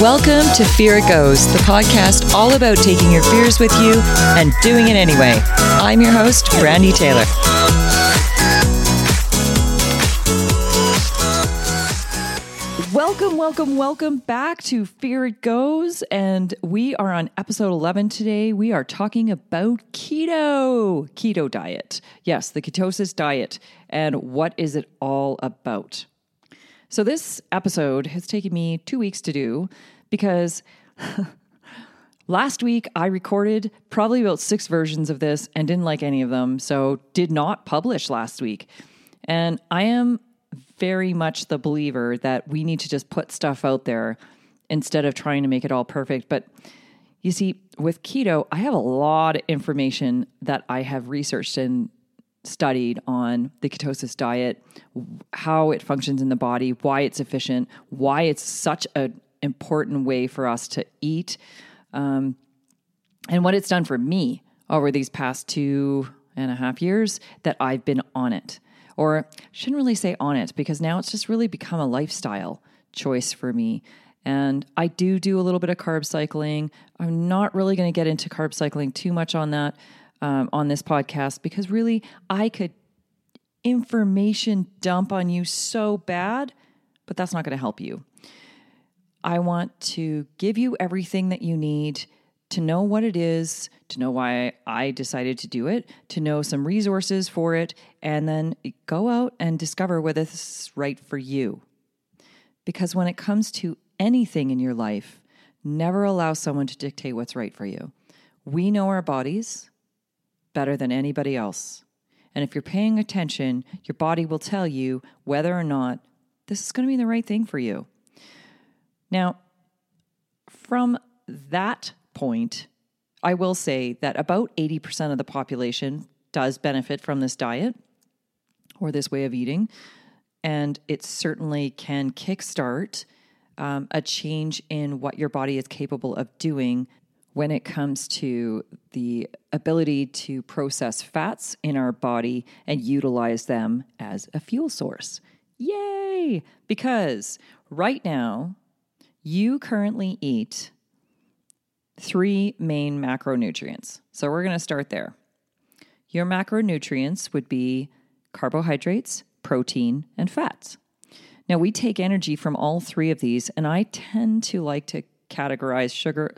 Welcome to Fear It Goes, the podcast all about taking your fears with you and doing it anyway. I'm your host, Brandy Taylor. Welcome, welcome, welcome back to Fear It Goes. And we are on episode 11 today. We are talking about keto, keto diet. Yes, the ketosis diet. And what is it all about? So, this episode has taken me two weeks to do because last week I recorded probably about six versions of this and didn't like any of them. So, did not publish last week. And I am very much the believer that we need to just put stuff out there instead of trying to make it all perfect. But you see, with keto, I have a lot of information that I have researched and studied on the ketosis diet, how it functions in the body, why it's efficient, why it's such an important way for us to eat, um, and what it's done for me over these past two and a half years that I've been on it. Or shouldn't really say on it because now it's just really become a lifestyle choice for me. And I do do a little bit of carb cycling. I'm not really going to get into carb cycling too much on that um, on this podcast because really I could information dump on you so bad, but that's not going to help you. I want to give you everything that you need to know what it is, to know why I decided to do it, to know some resources for it, and then go out and discover whether this is right for you. Because when it comes to anything in your life, never allow someone to dictate what's right for you. We know our bodies, better than anybody else. And if you're paying attention, your body will tell you whether or not this is going to be the right thing for you. Now, from that point, I will say that about 80% of the population does benefit from this diet or this way of eating. And it certainly can kickstart um, a change in what your body is capable of doing when it comes to the ability to process fats in our body and utilize them as a fuel source. Yay! Because right now, you currently eat three main macronutrients. So we're going to start there. Your macronutrients would be carbohydrates, protein, and fats. Now, we take energy from all three of these, and I tend to like to categorize sugar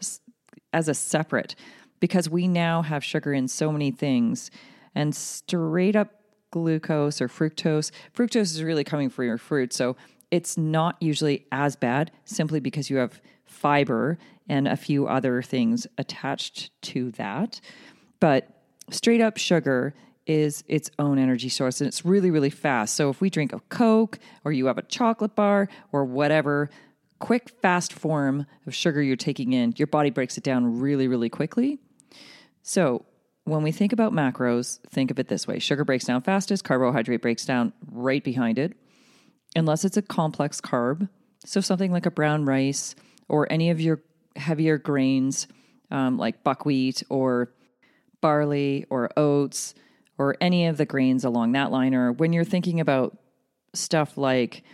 as a separate because we now have sugar in so many things and straight up glucose or fructose. Fructose is really coming from your fruit, so it's not usually as bad simply because you have fiber and a few other things attached to that. But straight up sugar is its own energy source and it's really, really fast. So if we drink a Coke or you have a chocolate bar or whatever, quick, fast form of sugar you're taking in, your body breaks it down really, really quickly. So, when we think about macros, think of it this way sugar breaks down fastest, carbohydrate breaks down right behind it, unless it's a complex carb. So, something like a brown rice or any of your heavier grains um, like buckwheat or barley or oats or any of the grains along that line, or when you're thinking about stuff like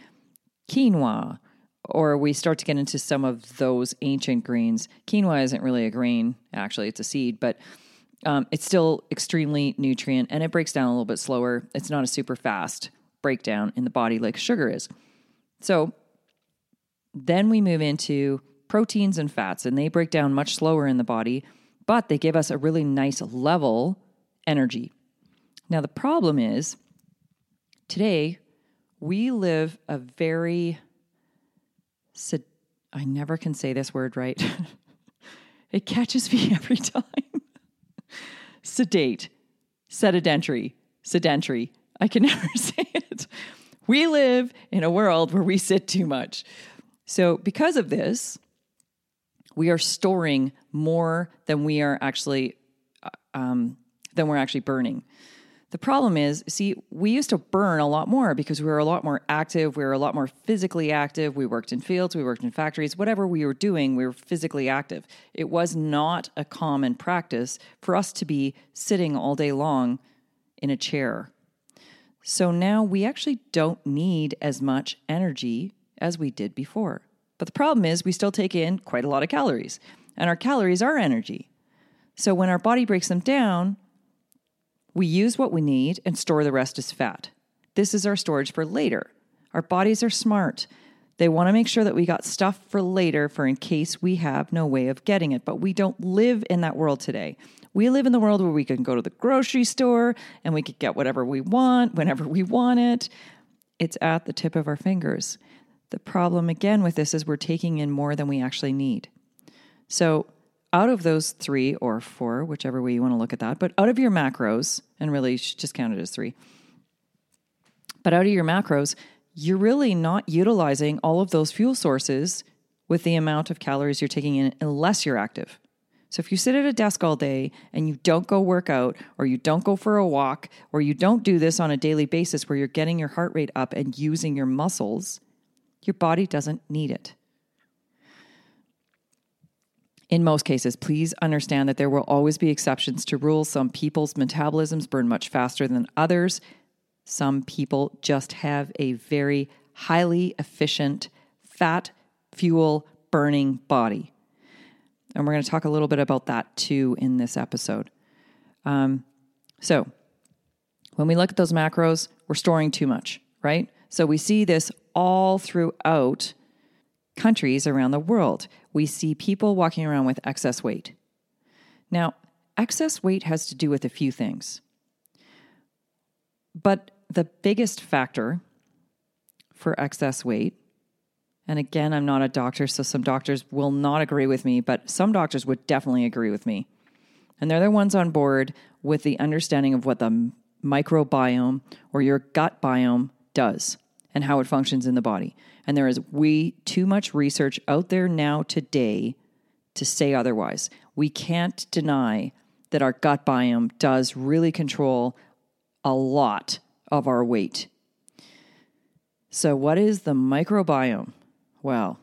quinoa or we start to get into some of those ancient greens. Quinoa isn't really a grain, actually, it's a seed, but um, it's still extremely nutrient and it breaks down a little bit slower. It's not a super fast breakdown in the body like sugar is. So then we move into proteins and fats, and they break down much slower in the body, but they give us a really nice level energy. Now, the problem is today we live a very sed- I never can say this word right. It catches me every time. Sedate, sedentary, sedentary. I can never say it. We live in a world where we sit too much. So, because of this, we are storing more than we are actually uh, um, than we're actually burning. The problem is, see, we used to burn a lot more because we were a lot more active. We were a lot more physically active. We worked in fields, we worked in factories, whatever we were doing, we were physically active. It was not a common practice for us to be sitting all day long in a chair. So now we actually don't need as much energy as we did before. But the problem is, we still take in quite a lot of calories, and our calories are energy. So when our body breaks them down, we use what we need and store the rest as fat. This is our storage for later. Our bodies are smart. They want to make sure that we got stuff for later for in case we have no way of getting it. But we don't live in that world today. We live in the world where we can go to the grocery store and we can get whatever we want whenever we want it. It's at the tip of our fingers. The problem again with this is we're taking in more than we actually need. So out of those three or four, whichever way you want to look at that, but out of your macros, and really just count it as three, but out of your macros, you're really not utilizing all of those fuel sources with the amount of calories you're taking in unless you're active. So if you sit at a desk all day and you don't go work out or you don't go for a walk or you don't do this on a daily basis where you're getting your heart rate up and using your muscles, your body doesn't need it in most cases, please understand that there will always be exceptions to rules. Some people's metabolisms burn much faster than others. Some people just have a very highly efficient fat fuel burning body. And we're going to talk a little bit about that too in this episode. Um, so, when we look at those macros, we're storing too much, right? So, we see this all throughout countries around the world, we see people walking around with excess weight. Now, excess weight has to do with a few things. But the biggest factor for excess weight, and again, I'm not a doctor, so some doctors will not agree with me, but some doctors would definitely agree with me. And they're the ones on board with the understanding of what the microbiome or your gut biome does and how it functions in the body. And there is way too much research out there now today to say otherwise. We can't deny that our gut biome does really control a lot of our weight. So, what is the microbiome? Well,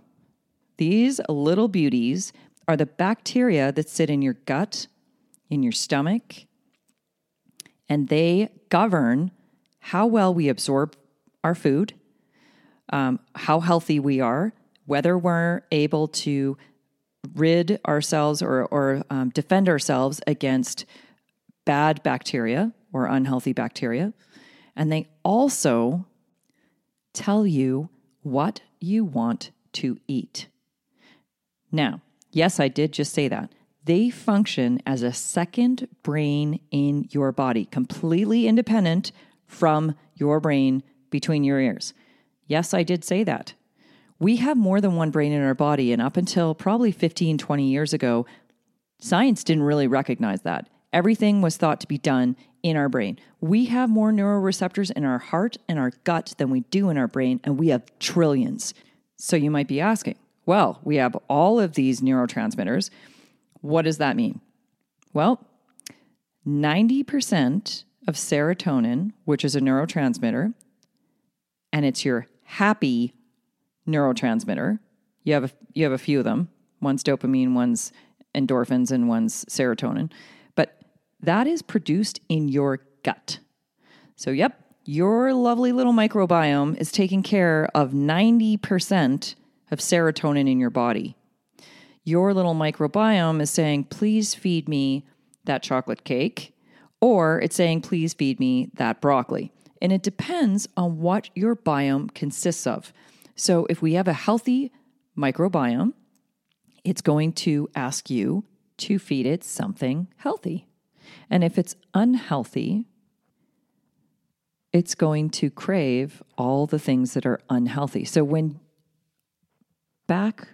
these little beauties are the bacteria that sit in your gut, in your stomach, and they govern how well we absorb our food, um, how healthy we are, whether we're able to rid ourselves or, or um, defend ourselves against bad bacteria or unhealthy bacteria. And they also tell you what you want to eat. Now, yes, I did just say that. They function as a second brain in your body, completely independent from your brain between your ears. Yes, I did say that. We have more than one brain in our body, and up until probably 15, 20 years ago, science didn't really recognize that. Everything was thought to be done in our brain. We have more neuroreceptors in our heart and our gut than we do in our brain, and we have trillions. So you might be asking, well, we have all of these neurotransmitters. What does that mean? Well, 90% of serotonin, which is a neurotransmitter, and it's your happy neurotransmitter. You have a, you have a few of them. One's dopamine, one's endorphins, and one's serotonin. But that is produced in your gut. So, yep, your lovely little microbiome is taking care of 90% of serotonin in your body. Your little microbiome is saying, please feed me that chocolate cake, or it's saying, please feed me that broccoli and it depends on what your biome consists of. So, if we have a healthy microbiome, it's going to ask you to feed it something healthy. And if it's unhealthy, it's going to crave all the things that are unhealthy. So, when back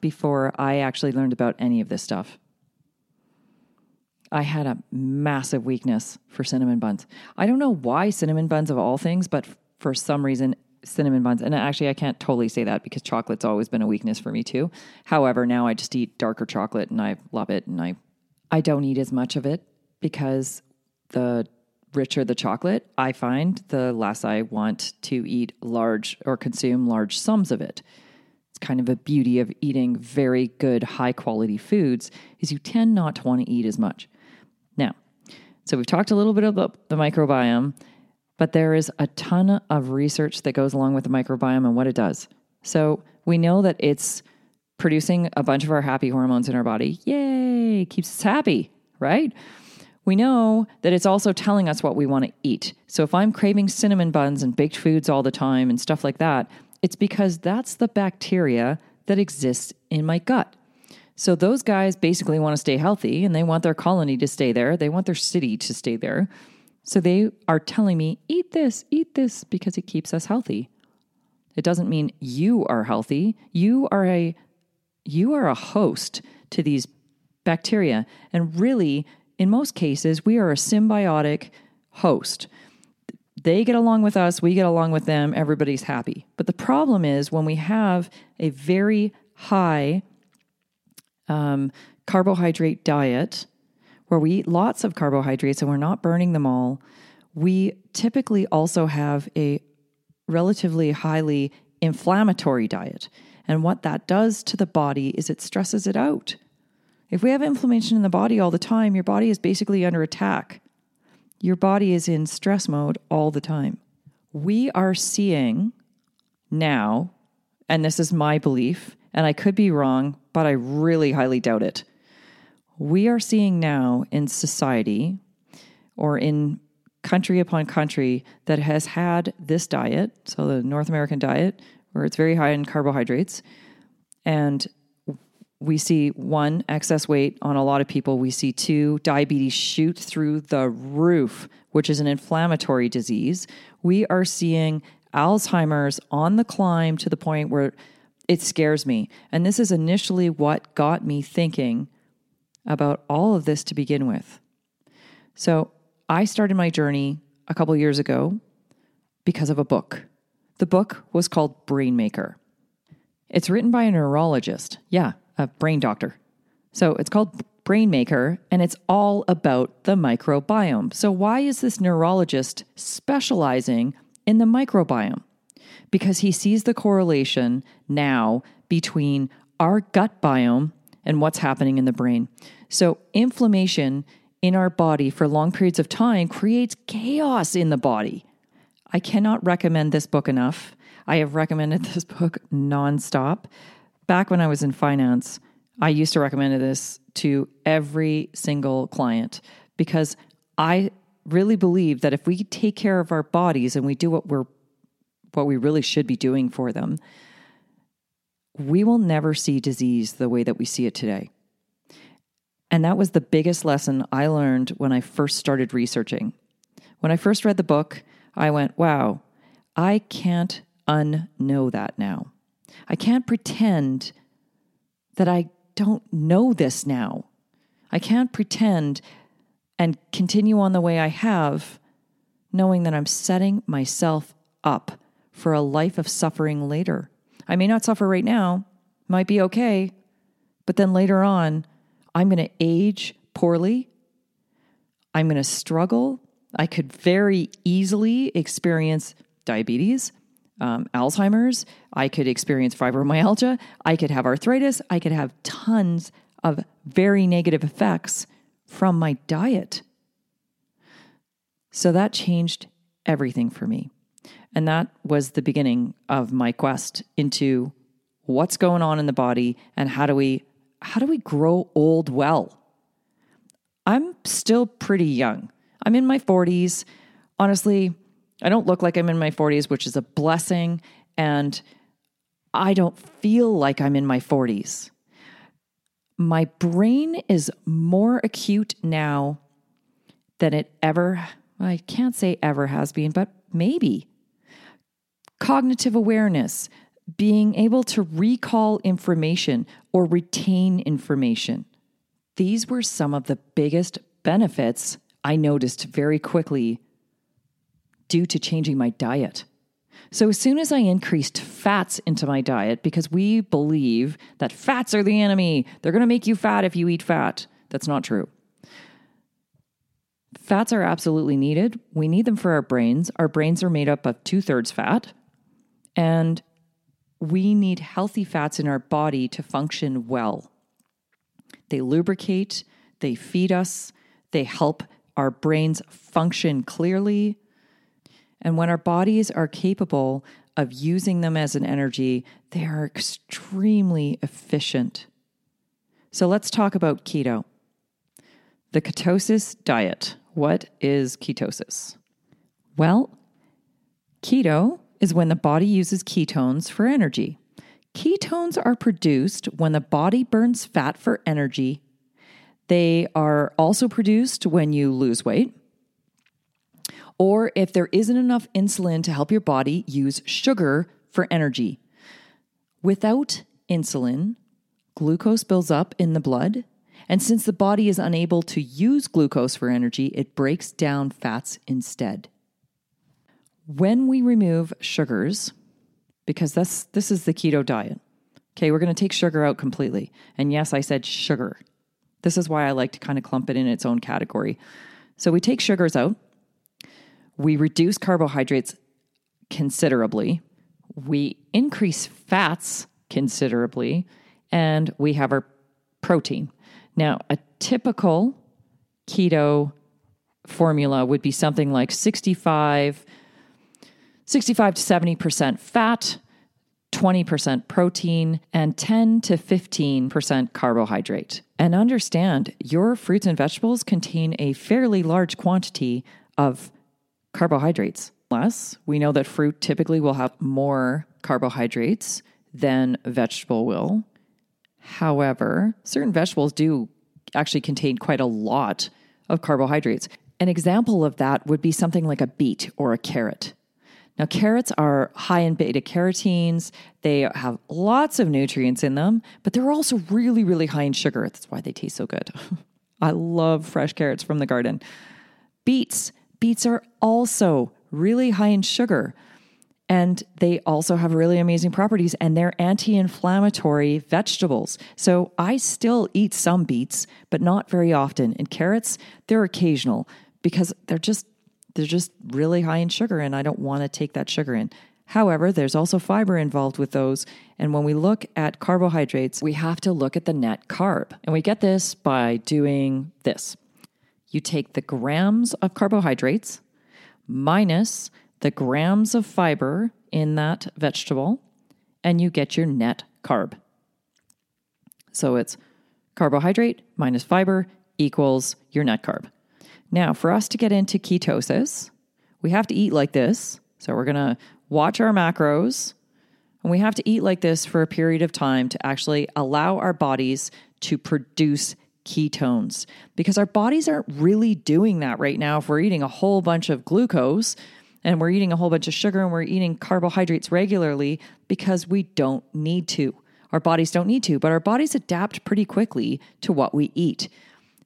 before I actually learned about any of this stuff, I had a massive weakness for cinnamon buns. I don't know why cinnamon buns of all things, but for some reason, cinnamon buns. And actually, I can't totally say that because chocolate's always been a weakness for me too. However, now I just eat darker chocolate and I love it. And I, I don't eat as much of it because the richer the chocolate, I find the less I want to eat large or consume large sums of it. It's kind of a beauty of eating very good, high quality foods is you tend not to want to eat as much. Now, so we've talked a little bit about the microbiome, but there is a ton of research that goes along with the microbiome and what it does. So we know that it's producing a bunch of our happy hormones in our body. Yay, keeps us happy, right? We know that it's also telling us what we want to eat. So if I'm craving cinnamon buns and baked foods all the time and stuff like that, it's because that's the bacteria that exists in my gut. So those guys basically want to stay healthy and they want their colony to stay there. They want their city to stay there. So they are telling me, eat this, eat this, because it keeps us healthy. It doesn't mean you are healthy. You are a you are a host to these bacteria. And really, in most cases, we are a symbiotic host. They get along with us, we get along with them, everybody's happy. But the problem is when we have a very high um, carbohydrate diet where we eat lots of carbohydrates and we're not burning them all, we typically also have a relatively highly inflammatory diet. And what that does to the body is it stresses it out. If we have inflammation in the body all the time, your body is basically under attack. Your body is in stress mode all the time. We are seeing now, and this is my belief, and I could be wrong, but I really highly doubt it. We are seeing now in society or in country upon country that has had this diet, so the North American diet, where it's very high in carbohydrates, and we see one, excess weight on a lot of people. We see two, diabetes shoot through the roof, which is an inflammatory disease. We are seeing Alzheimer's on the climb to the point where it scares me. And this is initially what got me thinking about all of this to begin with. So I started my journey a couple years ago because of a book. The book was called Brainmaker. It's written by a neurologist. Yeah, a brain doctor. So it's called Brainmaker, and it's all about the microbiome. So, why is this neurologist specializing in the microbiome? Because he sees the correlation now between our gut biome and what's happening in the brain. So, inflammation in our body for long periods of time creates chaos in the body. I cannot recommend this book enough. I have recommended this book nonstop. Back when I was in finance, I used to recommend this to every single client because I really believe that if we take care of our bodies and we do what we're what we really should be doing for them, we will never see disease the way that we see it today. And that was the biggest lesson I learned when I first started researching. When I first read the book, I went, wow, I can't unknow that now. I can't pretend that I don't know this now. I can't pretend and continue on the way I have, knowing that I'm setting myself up for a life of suffering later. I may not suffer right now, might be okay, but then later on, I'm going to age poorly. I'm going to struggle. I could very easily experience diabetes, um, Alzheimer's. I could experience fibromyalgia. I could have arthritis. I could have tons of very negative effects from my diet. So that changed everything for me. And that was the beginning of my quest into what's going on in the body and how do we how do we grow old well? I'm still pretty young. I'm in my 40s. Honestly, I don't look like I'm in my 40s, which is a blessing and I don't feel like I'm in my 40s. My brain is more acute now than it ever, I can't say ever has been, but maybe cognitive awareness, being able to recall information or retain information. These were some of the biggest benefits I noticed very quickly due to changing my diet. So, as soon as I increased fats into my diet, because we believe that fats are the enemy, they're going to make you fat if you eat fat. That's not true. Fats are absolutely needed. We need them for our brains. Our brains are made up of two thirds fat, and we need healthy fats in our body to function well. They lubricate, they feed us, they help our brains function clearly. And when our bodies are capable of using them as an energy, they are extremely efficient. So let's talk about keto. The ketosis diet. What is ketosis? Well, keto is when the body uses ketones for energy. Ketones are produced when the body burns fat for energy. They are also produced when you lose weight. Or if there isn't enough insulin to help your body use sugar for energy. Without insulin, glucose builds up in the blood. And since the body is unable to use glucose for energy, it breaks down fats instead. When we remove sugars, because this, this is the keto diet, okay, we're going to take sugar out completely. And yes, I said sugar. This is why I like to kind of clump it in its own category. So we take sugars out, we reduce carbohydrates considerably, we increase fats considerably, and we have our protein. Now, a typical keto formula would be something like 65 65 to 70% fat, 20% protein, and 10 to 15% carbohydrate. And understand your fruits and vegetables contain a fairly large quantity of carbohydrates. Less, we know that fruit typically will have more carbohydrates than vegetable will. However, certain vegetables do actually contain quite a lot of carbohydrates. An example of that would be something like a beet or a carrot. Now, carrots are high in beta carotenes. They have lots of nutrients in them, but they're also really, really high in sugar. That's why they taste so good. I love fresh carrots from the garden. Beets. Beets are also really high in sugar. And they also have really amazing properties and they're anti inflammatory vegetables. So I still eat some beets, but not very often. And carrots, they're occasional because they're just they're just really high in sugar and I don't want to take that sugar in. However, there's also fiber involved with those. And when we look at carbohydrates, we have to look at the net carb. And we get this by doing this you take the grams of carbohydrates minus the grams of fiber in that vegetable, and you get your net carb. So it's carbohydrate minus fiber equals your net carb. Now, for us to get into ketosis, we have to eat like this. So we're going to watch our macros, and we have to eat like this for a period of time to actually allow our bodies to produce ketones because our bodies aren't really doing that right now if we're eating a whole bunch of glucose and we're eating a whole bunch of sugar and we're eating carbohydrates regularly because we don't need to. Our bodies don't need to, but our bodies adapt pretty quickly to what we eat.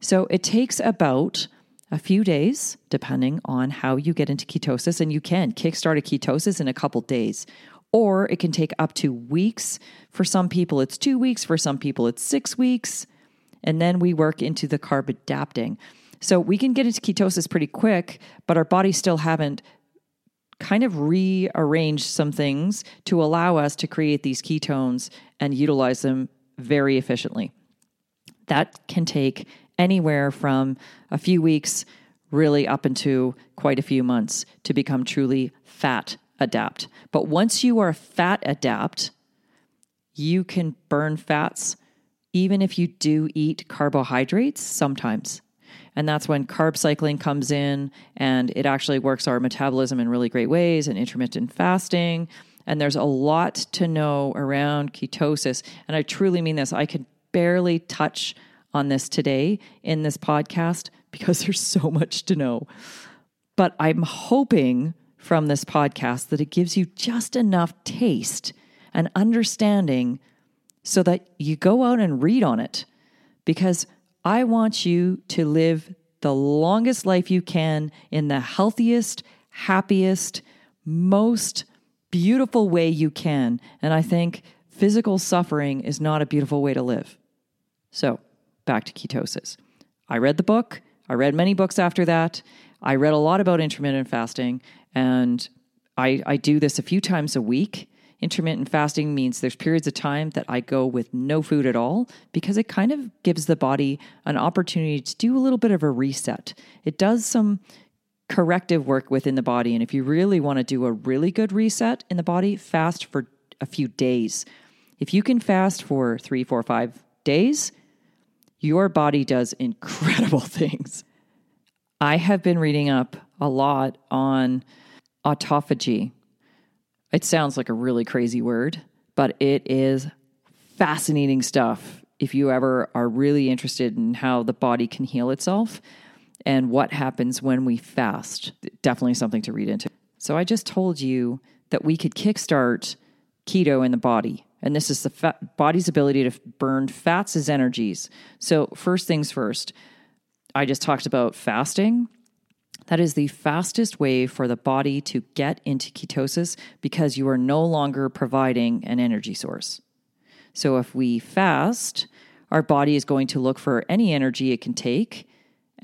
So it takes about a few days, depending on how you get into ketosis, and you can kickstart a ketosis in a couple days. Or it can take up to weeks. For some people, it's two weeks. For some people, it's six weeks. And then we work into the carb adapting. So we can get into ketosis pretty quick, but our bodies still haven't kind of rearranged some things to allow us to create these ketones and utilize them very efficiently. That can take anywhere from a few weeks really up into quite a few months to become truly fat adapt. But once you are fat adapt, you can burn fats even if you do eat carbohydrates sometimes. And that's when carb cycling comes in and it actually works our metabolism in really great ways and intermittent fasting. And there's a lot to know around ketosis. And I truly mean this. I could barely touch on this today in this podcast because there's so much to know. But I'm hoping from this podcast that it gives you just enough taste and understanding so that you go out and read on it because I want you to live the longest life you can in the healthiest, happiest, most beautiful way you can. And I think physical suffering is not a beautiful way to live. So, back to ketosis. I read the book. I read many books after that. I read a lot about intermittent fasting, and I, I do this a few times a week. Intermittent fasting means there's periods of time that I go with no food at all because it kind of gives the body an opportunity to do a little bit of a reset. It does some corrective work within the body. And if you really want to do a really good reset in the body, fast for a few days. If you can fast for three, four, five days, your body does incredible things. I have been reading up a lot on autophagy. It sounds like a really crazy word, but it is fascinating stuff if you ever are really interested in how the body can heal itself and what happens when we fast. Definitely something to read into. So I just told you that we could kickstart keto in the body. And this is the fat, body's ability to burn fats as energies. So, first things first, I just talked about fasting. That is the fastest way for the body to get into ketosis because you are no longer providing an energy source. So, if we fast, our body is going to look for any energy it can take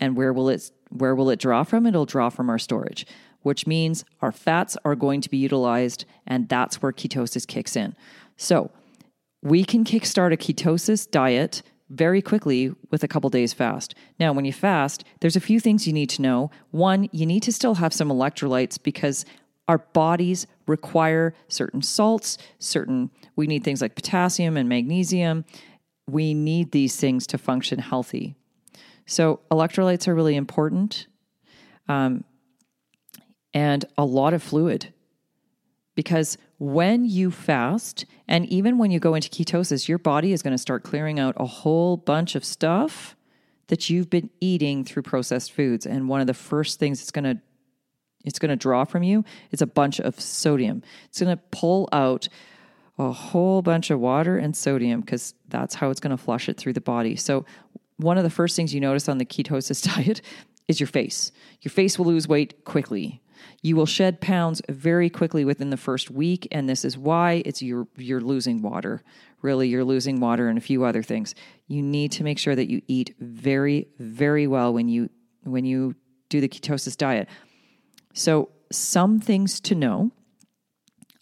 and where will it where will it draw from? It'll draw from our storage, which means our fats are going to be utilized, and that's where ketosis kicks in. So we can kickstart a ketosis diet very quickly with a couple days fast. Now, when you fast, there's a few things you need to know. One, you need to still have some electrolytes because our bodies require certain salts, certain, we need things like potassium and magnesium. We need these things to function healthy. So electrolytes are really important, um, and a lot of fluid, because when you fast, and even when you go into ketosis, your body is going to start clearing out a whole bunch of stuff that you've been eating through processed foods. And one of the first things it's going to it's going to draw from you is a bunch of sodium. It's going to pull out a whole bunch of water and sodium because that's how it's going to flush it through the body. So one of the first things you notice on the ketosis diet is your face. Your face will lose weight quickly. You will shed pounds very quickly within the first week, and this is why it's you're you're losing water. Really, you're losing water and a few other things. You need to make sure that you eat very, very well when you when you do the ketosis diet. So, some things to know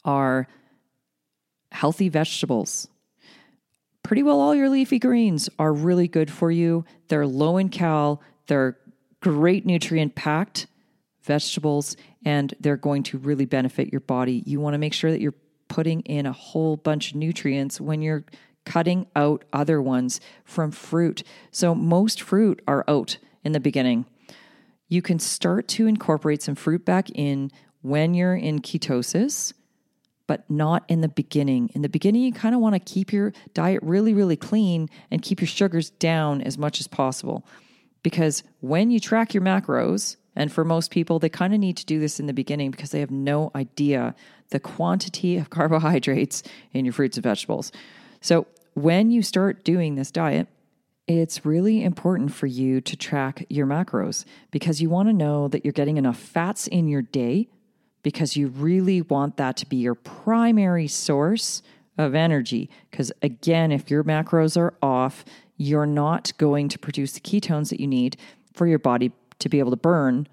are healthy vegetables pretty well all your leafy greens are really good for you. They're low in cal, they're great nutrient packed vegetables, and they're going to really benefit your body. You want to make sure that you're putting in a whole bunch of nutrients when you're cutting out other ones from fruit. So, most fruit are out in the beginning. You can start to incorporate some fruit back in when you're in ketosis but not in the beginning. In the beginning, you kind of want to keep your diet really, really clean and keep your sugars down as much as possible. Because when you track your macros, and for most people, they kind of need to do this in the beginning because they have no idea the quantity of carbohydrates in your fruits and vegetables. So, when you start doing this diet, it's really important for you to track your macros because you want to know that you're getting enough fats in your day because you really want that to be your primary source of energy. Because again, if your macros are off, you're not going to produce the ketones that you need for your body to be able to burn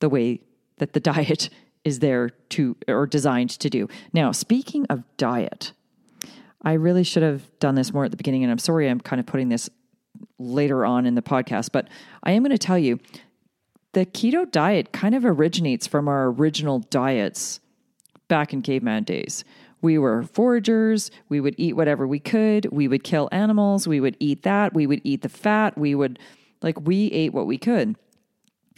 the way that the diet is there to or designed to do. Now, speaking of diet, I really should have done this more at the beginning, and I'm sorry I'm kind of putting this later on in the podcast, but I am going to tell you the keto diet kind of originates from our original diets back in caveman days. We were foragers. We would eat whatever we could. We would kill animals. We would eat that. We would eat the fat. We would, like, we ate what we could.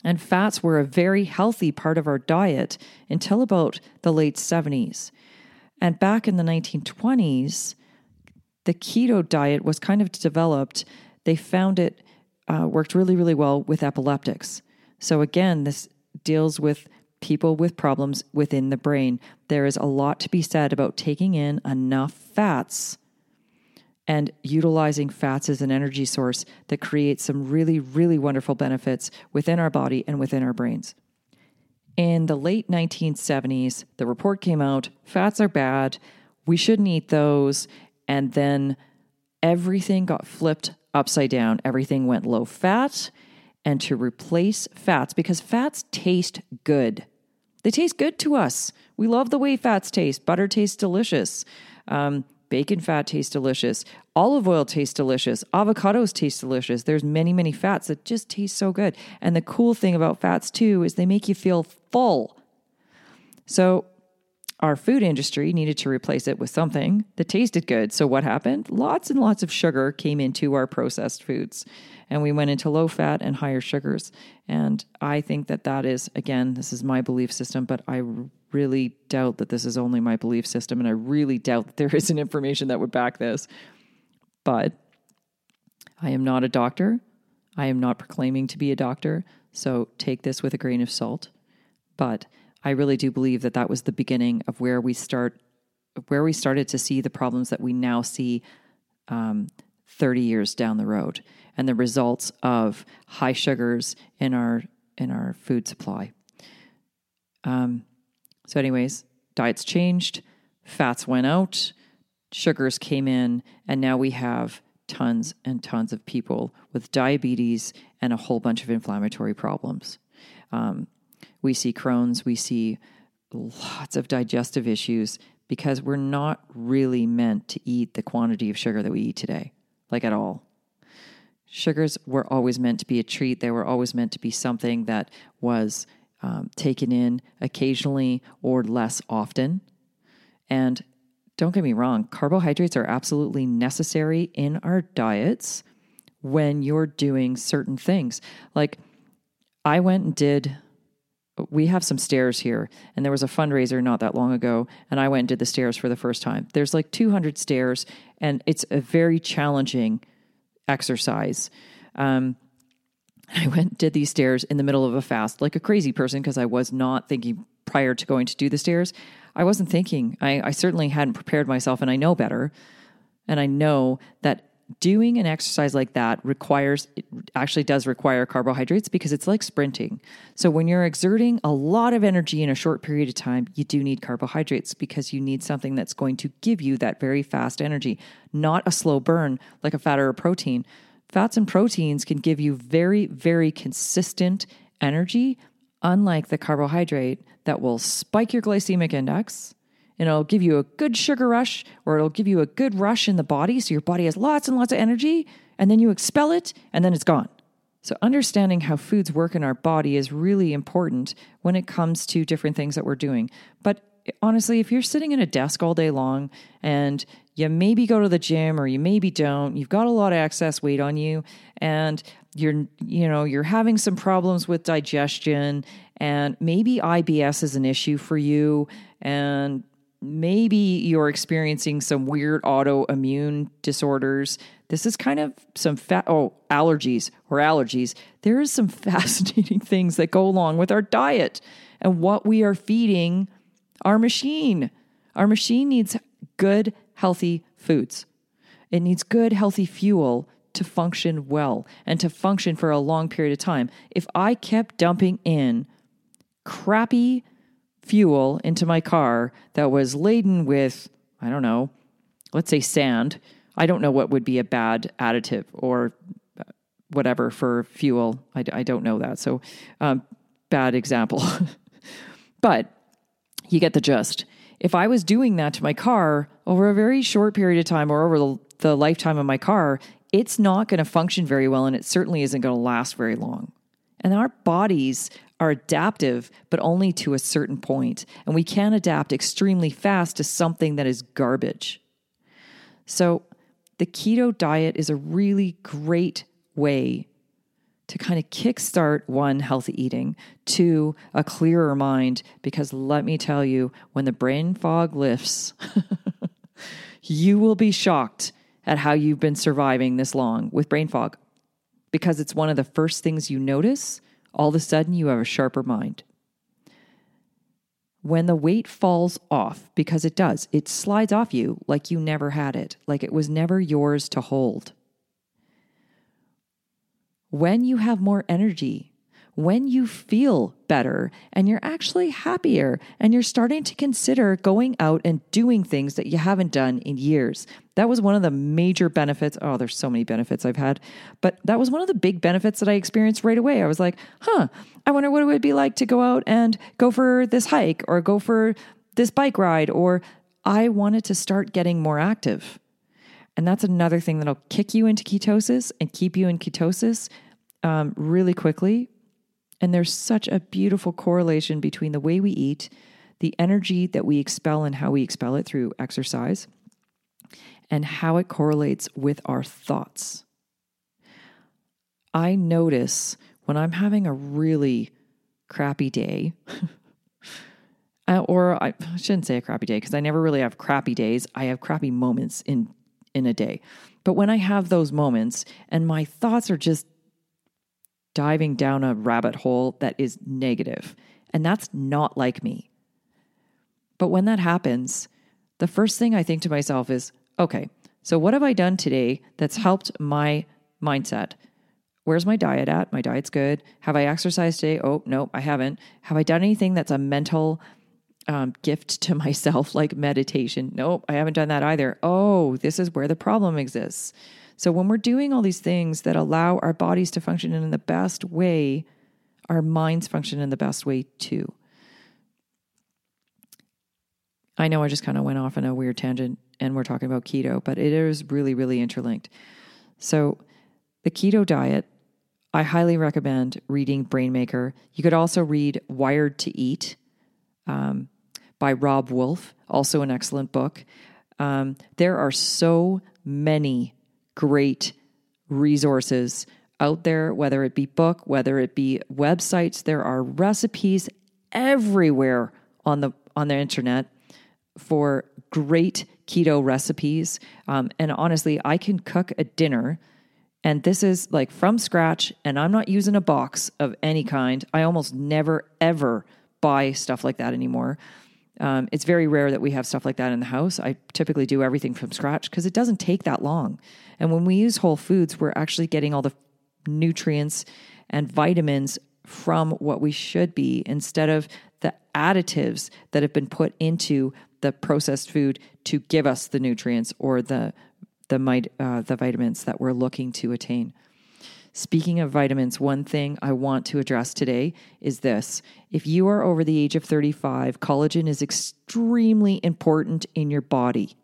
And fats were a very healthy part of our diet until about the late 70s. And back in the 1920s, the keto diet was kind of developed. They found it uh, worked really, really well with epileptics. So, again, this deals with people with problems within the brain. There is a lot to be said about taking in enough fats and utilizing fats as an energy source that creates some really, really wonderful benefits within our body and within our brains. In the late 1970s, the report came out fats are bad, we shouldn't eat those. And then everything got flipped upside down. Everything went low fat. And to replace fats, because fats taste good, they taste good to us. We love the way fats taste. Butter tastes delicious. Um, bacon fat tastes delicious. Olive oil tastes delicious. Avocados taste delicious. There's many, many fats that just taste so good. And the cool thing about fats too is they make you feel full. So our food industry needed to replace it with something that tasted good. So, what happened? Lots and lots of sugar came into our processed foods, and we went into low fat and higher sugars. And I think that that is, again, this is my belief system, but I really doubt that this is only my belief system. And I really doubt that there isn't information that would back this. But I am not a doctor. I am not proclaiming to be a doctor. So, take this with a grain of salt. But I really do believe that that was the beginning of where we start, where we started to see the problems that we now see um, 30 years down the road, and the results of high sugars in our in our food supply. Um, so, anyways, diets changed, fats went out, sugars came in, and now we have tons and tons of people with diabetes and a whole bunch of inflammatory problems. Um, we see Crohn's, we see lots of digestive issues because we're not really meant to eat the quantity of sugar that we eat today, like at all. Sugars were always meant to be a treat. They were always meant to be something that was um, taken in occasionally or less often. And don't get me wrong, carbohydrates are absolutely necessary in our diets when you're doing certain things. Like, I went and did we have some stairs here and there was a fundraiser not that long ago and i went and did the stairs for the first time. There's like 200 stairs and it's a very challenging exercise. Um, i went did these stairs in the middle of a fast like a crazy person because i was not thinking prior to going to do the stairs. I wasn't thinking. I, I certainly hadn't prepared myself and i know better and i know that doing an exercise like that requires it actually does require carbohydrates because it's like sprinting. So when you're exerting a lot of energy in a short period of time, you do need carbohydrates because you need something that's going to give you that very fast energy, not a slow burn like a fat or a protein. Fats and proteins can give you very very consistent energy unlike the carbohydrate that will spike your glycemic index and it'll give you a good sugar rush or it'll give you a good rush in the body. So your body has lots and lots of energy, and then you expel it, and then it's gone. So, understanding how foods work in our body is really important when it comes to different things that we're doing. But honestly, if you're sitting at a desk all day long and you maybe go to the gym or you maybe don't, you've got a lot of excess weight on you and you're you know, you're having some problems with digestion and maybe IBS is an issue for you and maybe you're experiencing some weird autoimmune disorders. This is kind of some fat, oh, allergies or allergies. There is some fascinating things that go along with our diet and what we are feeding our machine. Our machine needs good, healthy foods. It needs good, healthy fuel to function well and to function for a long period of time. If I kept dumping in crappy, fuel into my car that was laden with, I don't know, let's say sand. I don't know what would be a bad additive or whatever for fuel. I, I don't know that. So, um, bad example. but you get the gist. If I was doing that to my car over a very short period of time or over the, the lifetime of my car, it's not going to function very well and it certainly isn't going to last very long. And our bodies are adaptive, but only to a certain point, and we can adapt extremely fast to something that is garbage. So, the keto diet is a really great way to kind of kickstart one, healthy eating, two, a clearer mind. Because let me tell you, when the brain fog lifts, you will be shocked at how you've been surviving this long with brain fog because it's one of the first things you notice all of a sudden you have a sharper mind. when the weight falls off, because it does, it slides off you like you never had it, like it was never yours to hold. When you have more energy, when you feel better and you're actually happier and you're starting to consider going out and doing things that you haven't done in years. That was one of the major benefits. Oh, there's so many benefits I've had, but that was one of the big benefits that I experienced right away. I was like, huh, I wonder what it would be like to go out and go for this hike or go for this bike ride, or I wanted to start getting more active. And that's another thing that'll kick you into ketosis and keep you in ketosis um, really quickly and there's such a beautiful correlation between the way we eat, the energy that we expel and how we expel it through exercise, and how it correlates with our thoughts. I notice when I'm having a really crappy day, uh, or I shouldn't say a crappy day because I never really have crappy days. I have crappy moments in in a day. But when I have those moments and my thoughts are just diving down a rabbit hole that is negative. And that's not like me. But when that happens, the first thing I think to myself is okay, so what have I done today that's helped my mindset? Where's my diet at? My diet's good. Have I exercised today? Oh, no, I haven't. Have I done anything that's a mental um, gift to myself, like meditation? Nope, I haven't done that either. Oh, this is where the problem exists. So when we're doing all these things that allow our bodies to function in the best way, our minds function in the best way too. I know I just kind of went off on a weird tangent and we're talking about keto, but it is really, really interlinked. So, the keto diet, I highly recommend reading Brainmaker. You could also read Wired to Eat um, by Robb Wolf, also an excellent book. Um, there are so many great resources out there, whether it be book, whether it be websites. There are recipes everywhere on the on the internet for great keto recipes. Um, and honestly, I can cook a dinner, and this is like from scratch, and I'm not using a box of any kind. I almost never ever buy stuff like that anymore. Um, it's very rare that we have stuff like that in the house. I typically do everything from scratch because it doesn't take that long. And when we use whole foods, we're actually getting all the nutrients and vitamins from what we should be instead of the additives that have been put into the processed food to give us the nutrients or the the, uh, the vitamins that we're looking to attain. Speaking of vitamins, one thing I want to address today is this. If you are over the age of 35, collagen is extremely important in your body.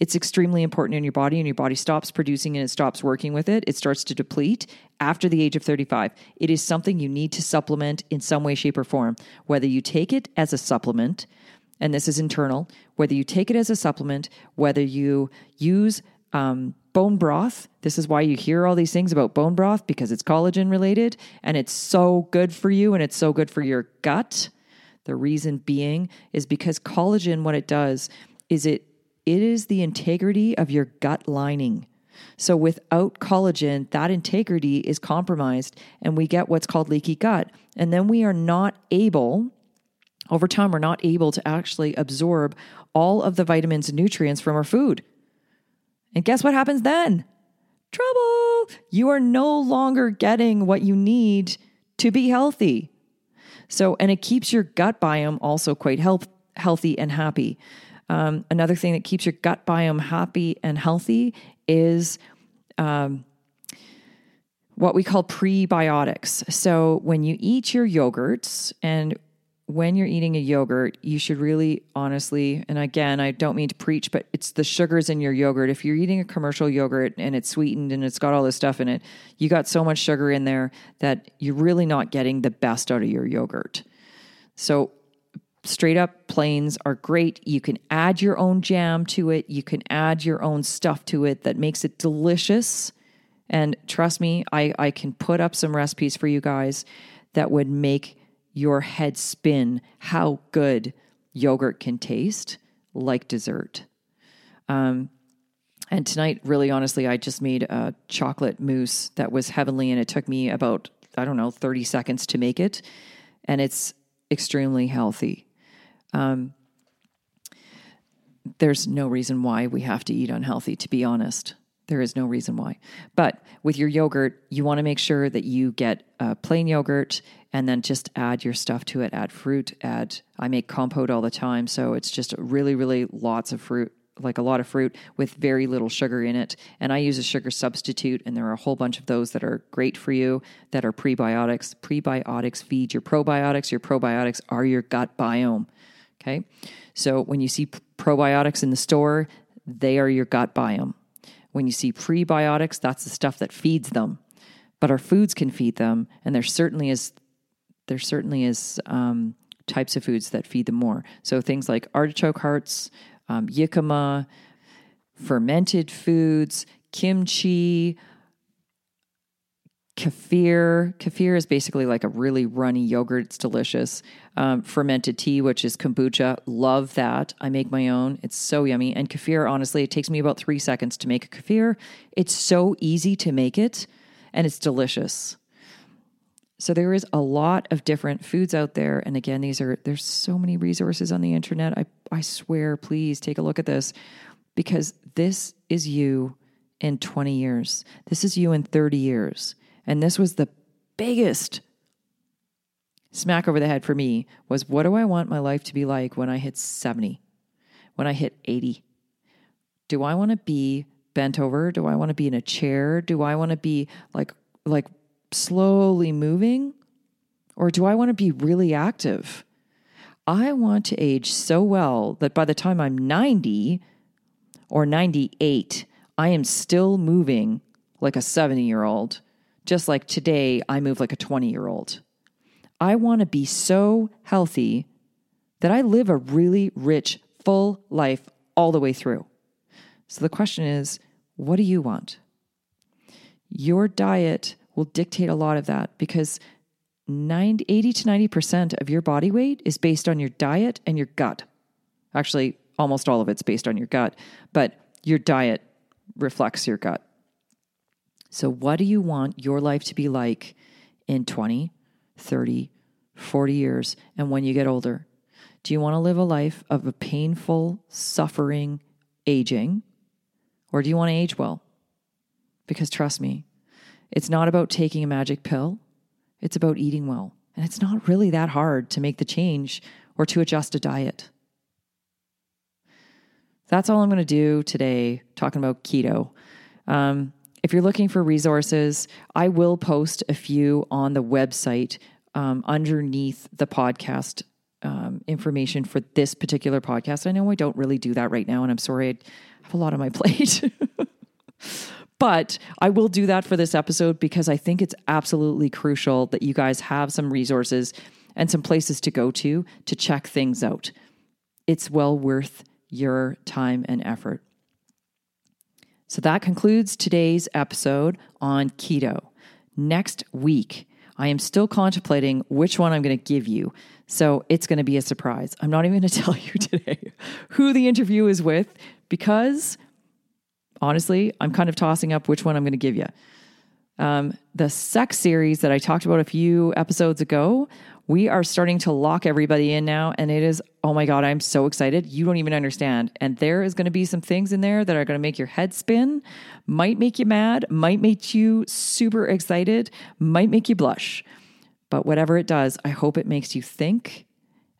It's extremely important in your body, and your body stops producing and it stops working with it. It starts to deplete after the age of 35. It is something you need to supplement in some way, shape, or form. Whether you take it as a supplement, and this is internal, whether you take it as a supplement, whether you use um, bone broth. This is why you hear all these things about bone broth because it's collagen related and it's so good for you and it's so good for your gut. The reason being is because collagen, what it does is it it is the integrity of your gut lining. So without collagen, that integrity is compromised and we get what's called leaky gut. And then we are not able, over time, we're not able to actually absorb all of the vitamins and nutrients from our food. And guess what happens then? Trouble. You are no longer getting what you need to be healthy. So, and it keeps your gut biome also quite health, healthy and happy. Um, another thing that keeps your gut biome happy and healthy is um, what we call prebiotics. So, when you eat your yogurts, and when you're eating a yogurt, you should really honestly, and again, I don't mean to preach, but it's the sugars in your yogurt. If you're eating a commercial yogurt and it's sweetened and it's got all this stuff in it, you got so much sugar in there that you're really not getting the best out of your yogurt. So, straight up plains are great. You can add your own jam to it, you can add your own stuff to it that makes it delicious. And trust me, I, I can put up some recipes for you guys that would make your head spin how good yogurt can taste like dessert. Um, and tonight, really honestly, I just made a chocolate mousse that was heavenly, and it took me about, I don't know, 30 seconds to make it. And it's extremely healthy. Um, there's no reason why we have to eat unhealthy, to be honest. There is no reason why. But with your yogurt, you want to make sure that you get a plain yogurt and then just add your stuff to it. Add fruit, add, I make compote all the time. So it's just really, really lots of fruit, like a lot of fruit with very little sugar in it. And I use a sugar substitute, and there are a whole bunch of those that are great for you that are prebiotics. Prebiotics feed your probiotics. Your probiotics are your gut biome. Okay. So when you see probiotics in the store, they are your gut biome. When you see prebiotics, that's the stuff that feeds them. But our foods can feed them, and there certainly is there certainly is um, types of foods that feed them more. So things like artichoke hearts, um, fermented foods, kimchi, kefir. Kefir is basically like a really runny yogurt. It's delicious. Um, fermented tea, which is kombucha. Love that. I make my own. It's so yummy. And kefir, honestly, it takes me about three seconds to make a kefir. It's so easy to make it, and it's delicious. So there is a lot of different foods out there. And again, these are there's so many resources on the internet. I, I swear, please take a look at this because this is you in 20 years. This is you in 30 years. And this was the biggest smack over the head for me was what do I want my life to be like when I hit 70? When I hit 80? Do I want to be bent over? Do I want to be in a chair? Do I want to be like like slowly moving? Or do I want to be really active? I want to age so well that by the time I'm 90 or 98, I am still moving like a 70 year old, just like today I move like a 20 year old. I want to be so healthy that I live a really rich, full life all the way through. So the question is, what do you want? Your diet will dictate a lot of that because 90, 80 to 90% of your body weight is based on your diet and your gut. Actually, almost all of it's based on your gut, but your diet reflects your gut. So, what do you want your life to be like in 20, 30, 40 years and when you get older? Do you want to live a life of a painful, suffering aging, or do you want to age well? Because trust me, it's not about taking a magic pill, it's about eating well. And it's not really that hard to make the change or to adjust a diet. That's all I'm going to do today, talking about keto. Um, if you're looking for resources, I will post a few on the website um, underneath the podcast um, information for this particular podcast. I know I don't really do that right now, and I'm sorry, I have a lot on my plate. But I will do that for this episode because I think it's absolutely crucial that you guys have some resources and some places to go to to check things out. It's well worth your time and effort. So that concludes today's episode on keto. Next week, I am still contemplating which one I'm going to give you. So it's going to be a surprise. I'm not even going to tell you today who the interview is with because honestly, I'm kind of tossing up which one I'm going to give you. Um, the sex series that I talked about a few episodes ago, we are starting to lock everybody in now. And it is, oh my God, I'm so excited. You don't even understand. And there is going to be some things in there that are going to make your head spin, might make you mad, might make you super excited, might make you blush. But whatever it does, I hope it makes you think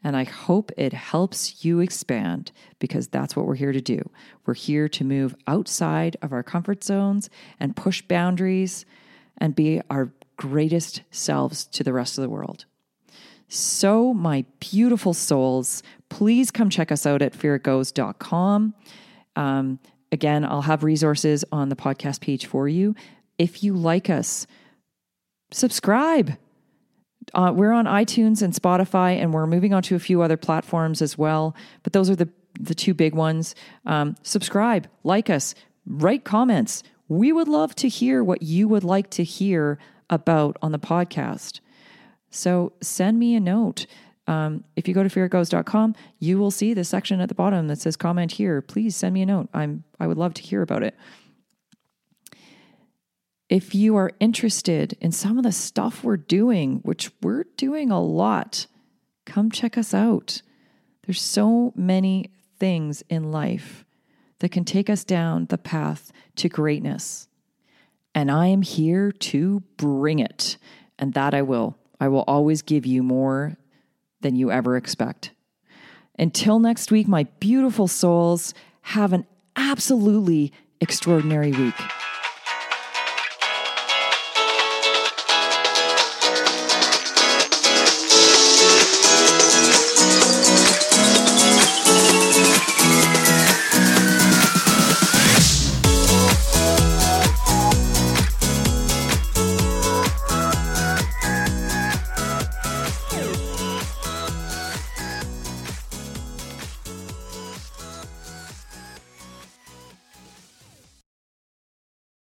and I hope it helps you expand because that's what we're here to do. We're here to move outside of our comfort zones and push boundaries and be our greatest selves to the rest of the world. So, my beautiful souls, please come check us out at feargoes.com. Um, again, I'll have resources on the podcast page for you. If you like us, subscribe uh, we're on iTunes and Spotify, and we're moving on to a few other platforms as well. But those are the the two big ones. Um, subscribe, like us, write comments. We would love to hear what you would like to hear about on the podcast. So send me a note. Um, if you go to feargoes.com, you will see the section at the bottom that says comment here. Please send me a note. I'm I would love to hear about it. If you are interested in some of the stuff we're doing, which we're doing a lot, come check us out. There's so many things in life that can take us down the path to greatness. And I am here to bring it. And that I will. I will always give you more than you ever expect. Until next week, my beautiful souls, have an absolutely extraordinary week.